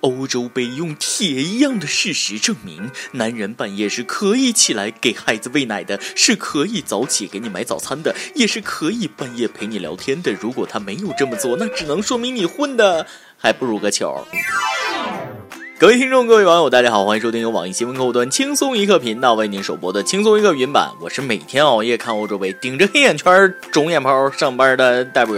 欧洲杯用铁一样的事实证明，男人半夜是可以起来给孩子喂奶的，是可以早起给你买早餐的，也是可以半夜陪你聊天的。如果他没有这么做，那只能说明你混的还不如个球。各位听众，各位网友，大家好，欢迎收听由网易新闻客户端轻松一刻频道为您首播的轻松一刻云版。我是每天熬夜看欧洲杯，顶着黑眼圈、肿眼泡上班的大波。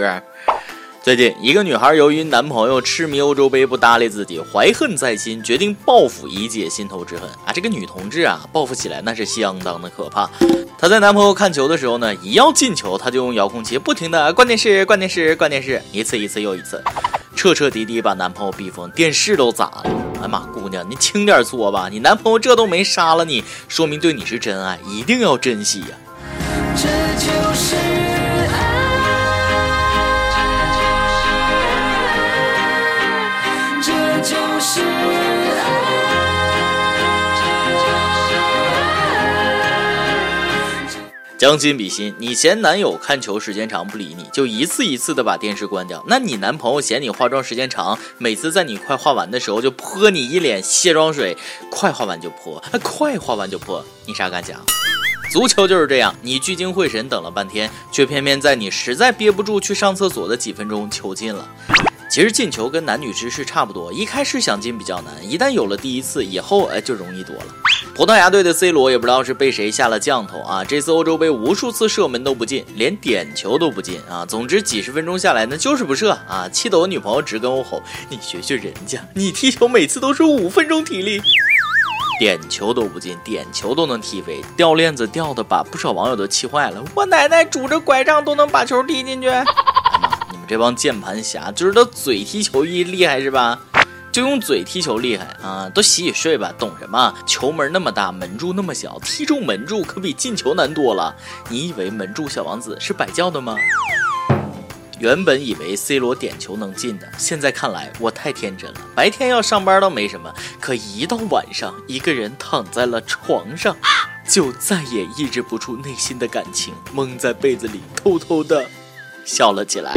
最近，一个女孩由于男朋友痴迷欧洲杯不搭理自己，怀恨在心，决定报复以解心头之恨啊！这个女同志啊，报复起来那是相当的可怕。她在男朋友看球的时候呢，一要进球，她就用遥控器不停的关电视、关电视、关电视，一次一次又一次，彻彻底底把男朋友逼疯，电视都砸了。哎妈，姑娘，你轻点做吧，你男朋友这都没杀了你，说明对你是真爱，一定要珍惜呀。这就将心比心，你嫌男友看球时间长不理你，就一次一次的把电视关掉。那你男朋友嫌你化妆时间长，每次在你快化完的时候就泼你一脸卸妆水，快化完就泼，快化完就泼，你啥感想？足球就是这样，你聚精会神等了半天，却偏偏在你实在憋不住去上厕所的几分钟球进了。其实进球跟男女之事差不多，一开始想进比较难，一旦有了第一次，以后哎就容易多了。葡萄牙队的 C 罗也不知道是被谁下了降头啊，这次欧洲杯无数次射门都不进，连点球都不进啊。总之几十分钟下来那就是不射啊，气得我女朋友直跟我吼：“你学学人家，你踢球每次都是五分钟体力，点球都不进，点球都能踢飞，掉链子掉的把不少网友都气坏了。我奶奶拄着拐杖都能把球踢进去。”你们这帮键盘侠就知道嘴踢球一厉害是吧？就用嘴踢球厉害啊！都洗洗睡吧，懂什么？球门那么大，门柱那么小，踢中门柱可比进球难多了。你以为门柱小王子是摆叫的吗？原本以为 C 罗点球能进的，现在看来我太天真了。白天要上班倒没什么，可一到晚上，一个人躺在了床上，就再也抑制不住内心的感情，蒙在被子里偷偷的。笑了起来。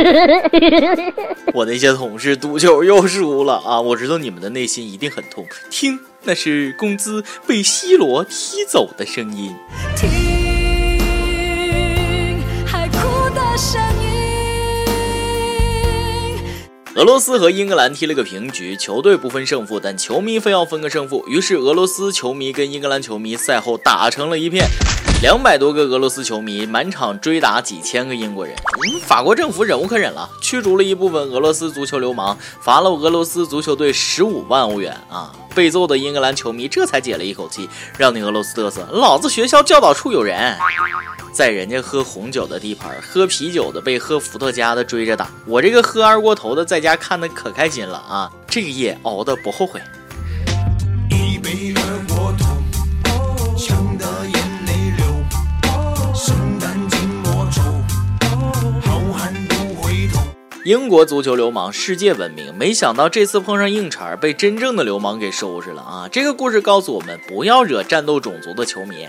我那些同事赌球又输了啊！我知道你们的内心一定很痛。听，那是工资被 C 罗踢走的声音。听海哭的声音。俄罗斯和英格兰踢了个平局，球队不分胜负，但球迷非要分个胜负。于是俄罗斯球迷跟英格兰球迷赛后打成了一片。两百多个俄罗斯球迷满场追打几千个英国人，法国政府忍无可忍了，驱逐了一部分俄罗斯足球流氓，罚了俄罗斯足球队十五万欧元啊！被揍的英格兰球迷这才解了一口气，让你俄罗斯嘚瑟，老子学校教导处有人，在人家喝红酒的地盘，喝啤酒的被喝伏特加的追着打，我这个喝二锅头的在家看的可开心了啊！这个夜熬的不后悔。英国足球流氓世界闻名，没想到这次碰上硬茬，被真正的流氓给收拾了啊！这个故事告诉我们，不要惹战斗种族的球迷。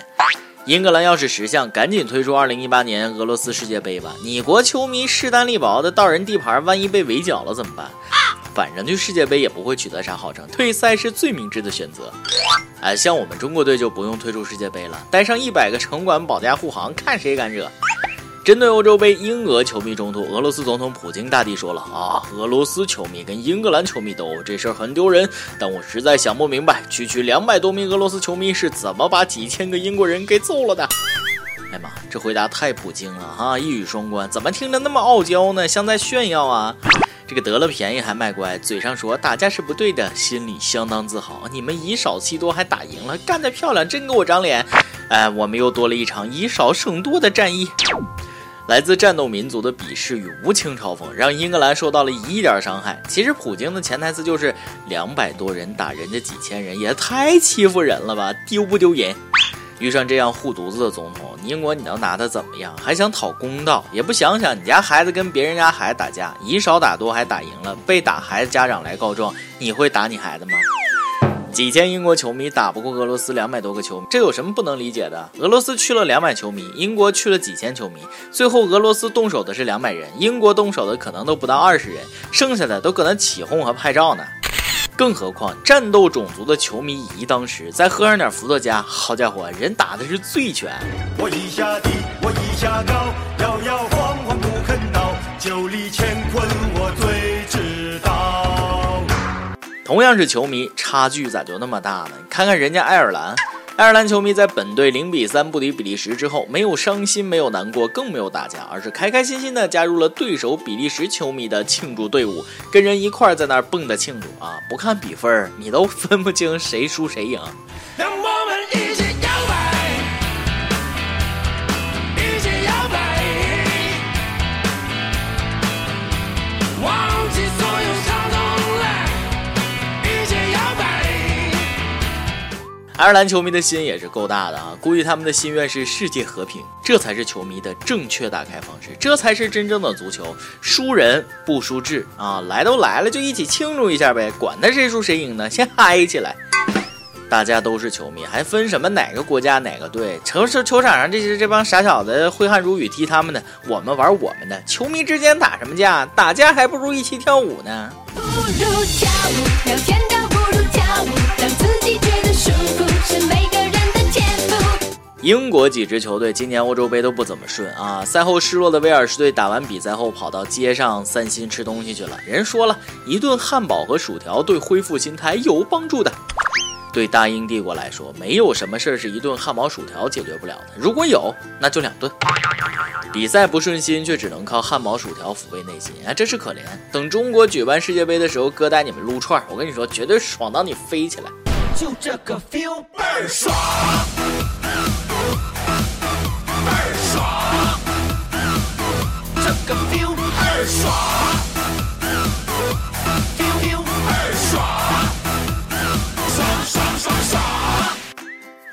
英格兰要是识相，赶紧推出2018年俄罗斯世界杯吧！你国球迷势单力薄的到人地盘，万一被围剿了怎么办？反正去世界杯也不会取得啥好成，退赛是最明智的选择。哎，像我们中国队就不用退出世界杯了，带上一百个城管保驾护航，看谁敢惹！针对欧洲杯英俄球迷冲突，俄罗斯总统普京大帝说了啊，俄罗斯球迷跟英格兰球迷斗这事儿很丢人，但我实在想不明白，区区两百多名俄罗斯球迷是怎么把几千个英国人给揍了的。哎妈，这回答太普京了哈，一语双关，怎么听着那么傲娇呢？像在炫耀啊？这个得了便宜还卖乖，嘴上说打架是不对的，心里相当自豪。你们以少欺多还打赢了，干得漂亮，真给我长脸！哎，我们又多了一场以少胜多的战役。来自战斗民族的鄙视与无情嘲讽，让英格兰受到了一点伤害。其实普京的潜台词就是两百多人打人家几千人，也太欺负人了吧，丢不丢人？遇上这样护犊子的总统，英国你能拿他怎么样？还想讨公道，也不想想你家孩子跟别人家孩子打架，以少打多还打赢了，被打孩子家长来告状，你会打你孩子吗？几千英国球迷打不过俄罗斯两百多个球迷，这有什么不能理解的？俄罗斯去了两百球迷，英国去了几千球迷，最后俄罗斯动手的是两百人，英国动手的可能都不到二十人，剩下的都搁那起哄和拍照呢。更何况战斗种族的球迷以一当十，再喝上点伏特加，好家伙，人打的是醉拳。我一下低，我一下高，摇摇晃晃不肯倒，酒里乾同样是球迷，差距咋就那么大呢？你看看人家爱尔兰。爱尔兰球迷在本队零比三不敌比利时之后，没有伤心，没有难过，更没有打架，而是开开心心的加入了对手比利时球迷的庆祝队伍，跟人一块在那儿蹦的庆祝啊！不看比分，你都分不清谁输谁赢。爱尔兰球迷的心也是够大的啊！估计他们的心愿是世界和平，这才是球迷的正确打开方式，这才是真正的足球，输人不输志啊！来都来了，就一起庆祝一下呗，管他谁输谁赢呢，先嗨起来！大家都是球迷，还分什么哪个国家哪个队？城市球场上这些这帮傻小子挥汗如雨踢他们的，我们玩我们的。球迷之间打什么架？打架还不如一起跳舞呢。不如跳舞，聊天倒不如跳舞，让自己觉得舒服。英国几支球队今年欧洲杯都不怎么顺啊！赛后失落的威尔士队打完比赛后跑到街上散心吃东西去了。人说了一顿汉堡和薯条对恢复心态有帮助的。对大英帝国来说，没有什么事儿是一顿汉堡薯条解决不了的。如果有，那就两顿。比赛不顺心，却只能靠汉堡薯条抚慰内心啊，真是可怜。等中国举办世界杯的时候，哥带你们撸串，我跟你说，绝对爽到你飞起来。就这个 feel 倍儿爽。倍儿爽，这个 feel 倍儿爽。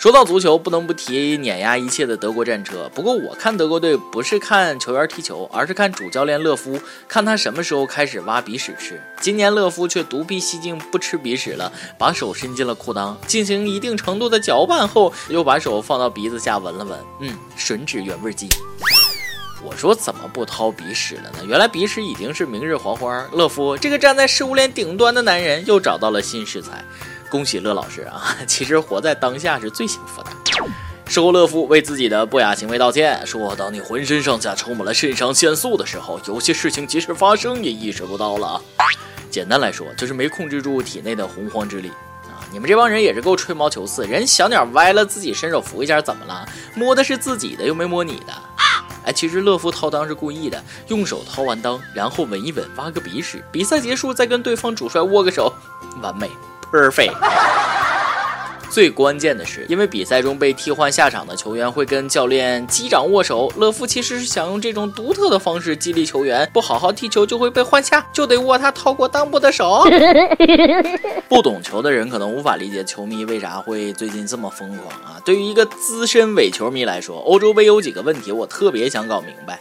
说到足球，不能不提碾压一切的德国战车。不过我看德国队不是看球员踢球，而是看主教练勒夫，看他什么时候开始挖鼻屎吃。今年勒夫却独辟蹊径，不吃鼻屎了，把手伸进了裤裆，进行一定程度的搅拌后，又把手放到鼻子下闻了闻，嗯，吮指原味鸡。我说怎么不掏鼻屎了呢？原来鼻屎已经是明日黄花。勒夫这个站在食物链顶端的男人又找到了新食材。恭喜乐老师啊！其实活在当下是最幸福的。事后，乐夫为自己的不雅行为道歉，说：“当你浑身上下充满了肾上腺素的时候，有些事情即使发生也意识不到了。简单来说，就是没控制住体内的洪荒之力啊！你们这帮人也是够吹毛求疵，人小鸟歪了，自己伸手扶一下怎么了？摸的是自己的，又没摸你的。哎，其实乐夫掏裆是故意的，用手掏完裆，然后闻一闻，挖个鼻屎。比赛结束再跟对方主帅握个手，完美。” perfect。最关键的是，因为比赛中被替换下场的球员会跟教练击掌握手，勒夫其实是想用这种独特的方式激励球员，不好好踢球就会被换下，就得握他掏过裆部的手。不懂球的人可能无法理解球迷为啥会最近这么疯狂啊！对于一个资深伪球迷来说，欧洲杯有几个问题我特别想搞明白。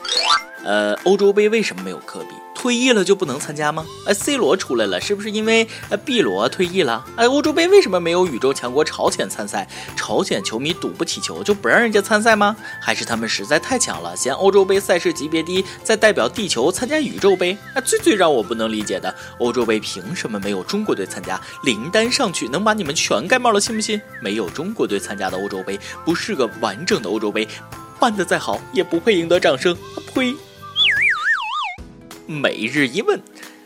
呃，欧洲杯为什么没有科比？退役了就不能参加吗？哎，C 罗出来了，是不是因为呃 B 罗退役了？哎，欧洲杯为什么没有宇宙强国朝鲜参赛？朝鲜球迷赌不起球就不让人家参赛吗？还是他们实在太强了，嫌欧洲杯赛事级别低，再代表地球参加宇宙杯？哎，最最让我不能理解的，欧洲杯凭什么没有中国队参加？林丹上去能把你们全盖帽了，信不信？没有中国队参加的欧洲杯不是个完整的欧洲杯，办得再好也不配赢得掌声。呸！每日一问：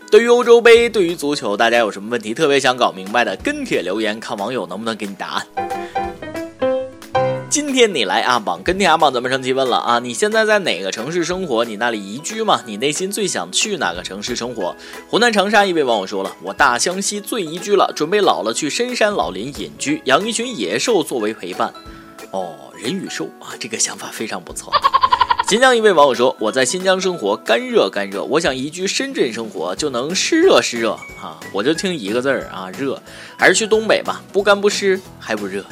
对于欧洲杯，对于足球，大家有什么问题特别想搞明白的？跟帖留言，看网友能不能给你答案。今天你来阿榜，跟帖阿榜咱们升级问了啊！你现在在哪个城市生活？你那里宜居吗？你内心最想去哪个城市生活？湖南长沙一位网友说了：“我大湘西最宜居了，准备老了去深山老林隐居，养一群野兽作为陪伴。”哦，人与兽啊，这个想法非常不错。新疆一位网友说：“我在新疆生活，干热干热，我想移居深圳生活，就能湿热湿热啊！我就听一个字儿啊，热，还是去东北吧，不干不湿还不热。”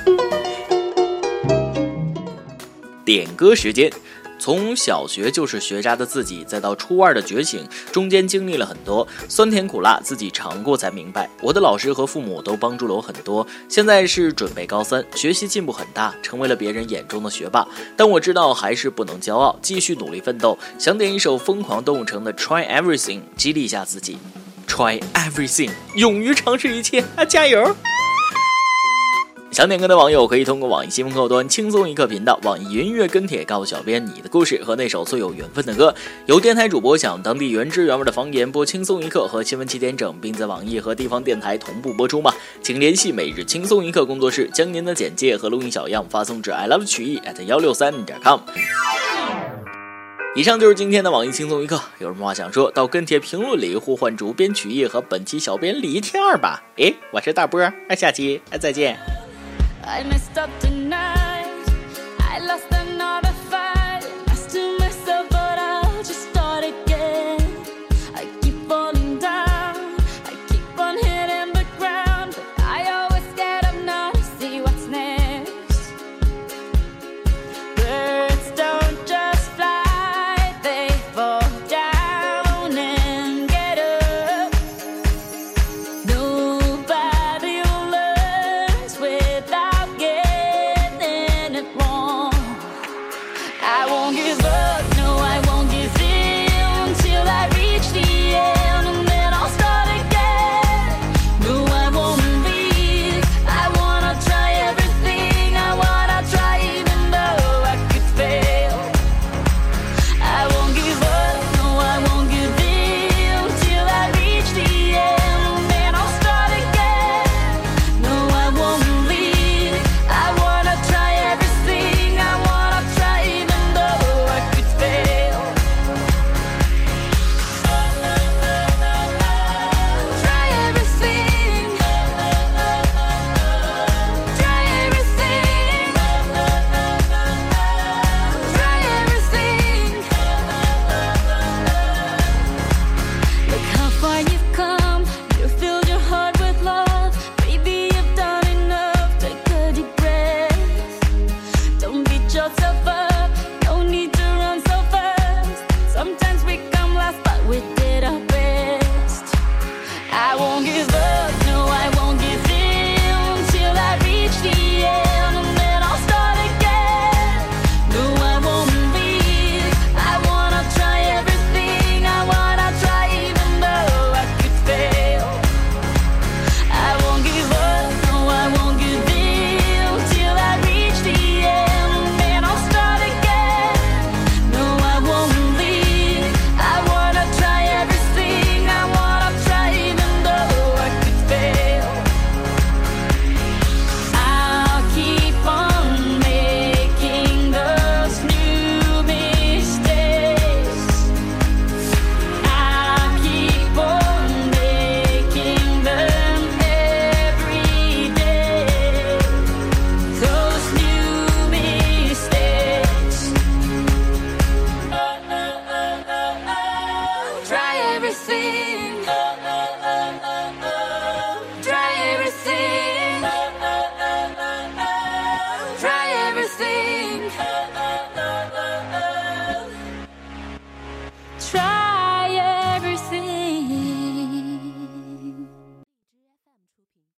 点歌时间。从小学就是学渣的自己，再到初二的觉醒，中间经历了很多酸甜苦辣，自己尝过才明白。我的老师和父母都帮助了我很多。现在是准备高三，学习进步很大，成为了别人眼中的学霸。但我知道还是不能骄傲，继续努力奋斗。想点一首《疯狂动物城》的《Try Everything》，激励一下自己。Try everything，勇于尝试一切，啊加油！想点歌的网友可以通过网易新闻客户端“轻松一刻”频道、网易云音乐跟帖告诉小编你的故事和那首最有缘分的歌。有电台主播想当地原汁原味的方言播《轻松一刻》和新闻七点整，并在网易和地方电台同步播出吗？请联系每日轻松一刻工作室，将您的简介和录音小样发送至 i love 曲艺 at 幺六三点 com。以上就是今天的网易轻松一刻，有什么话想说到跟帖评论里呼唤主编曲艺和本期小编李天二吧。诶，我是大波，那下期再见。I messed up tonight. I lost another fight.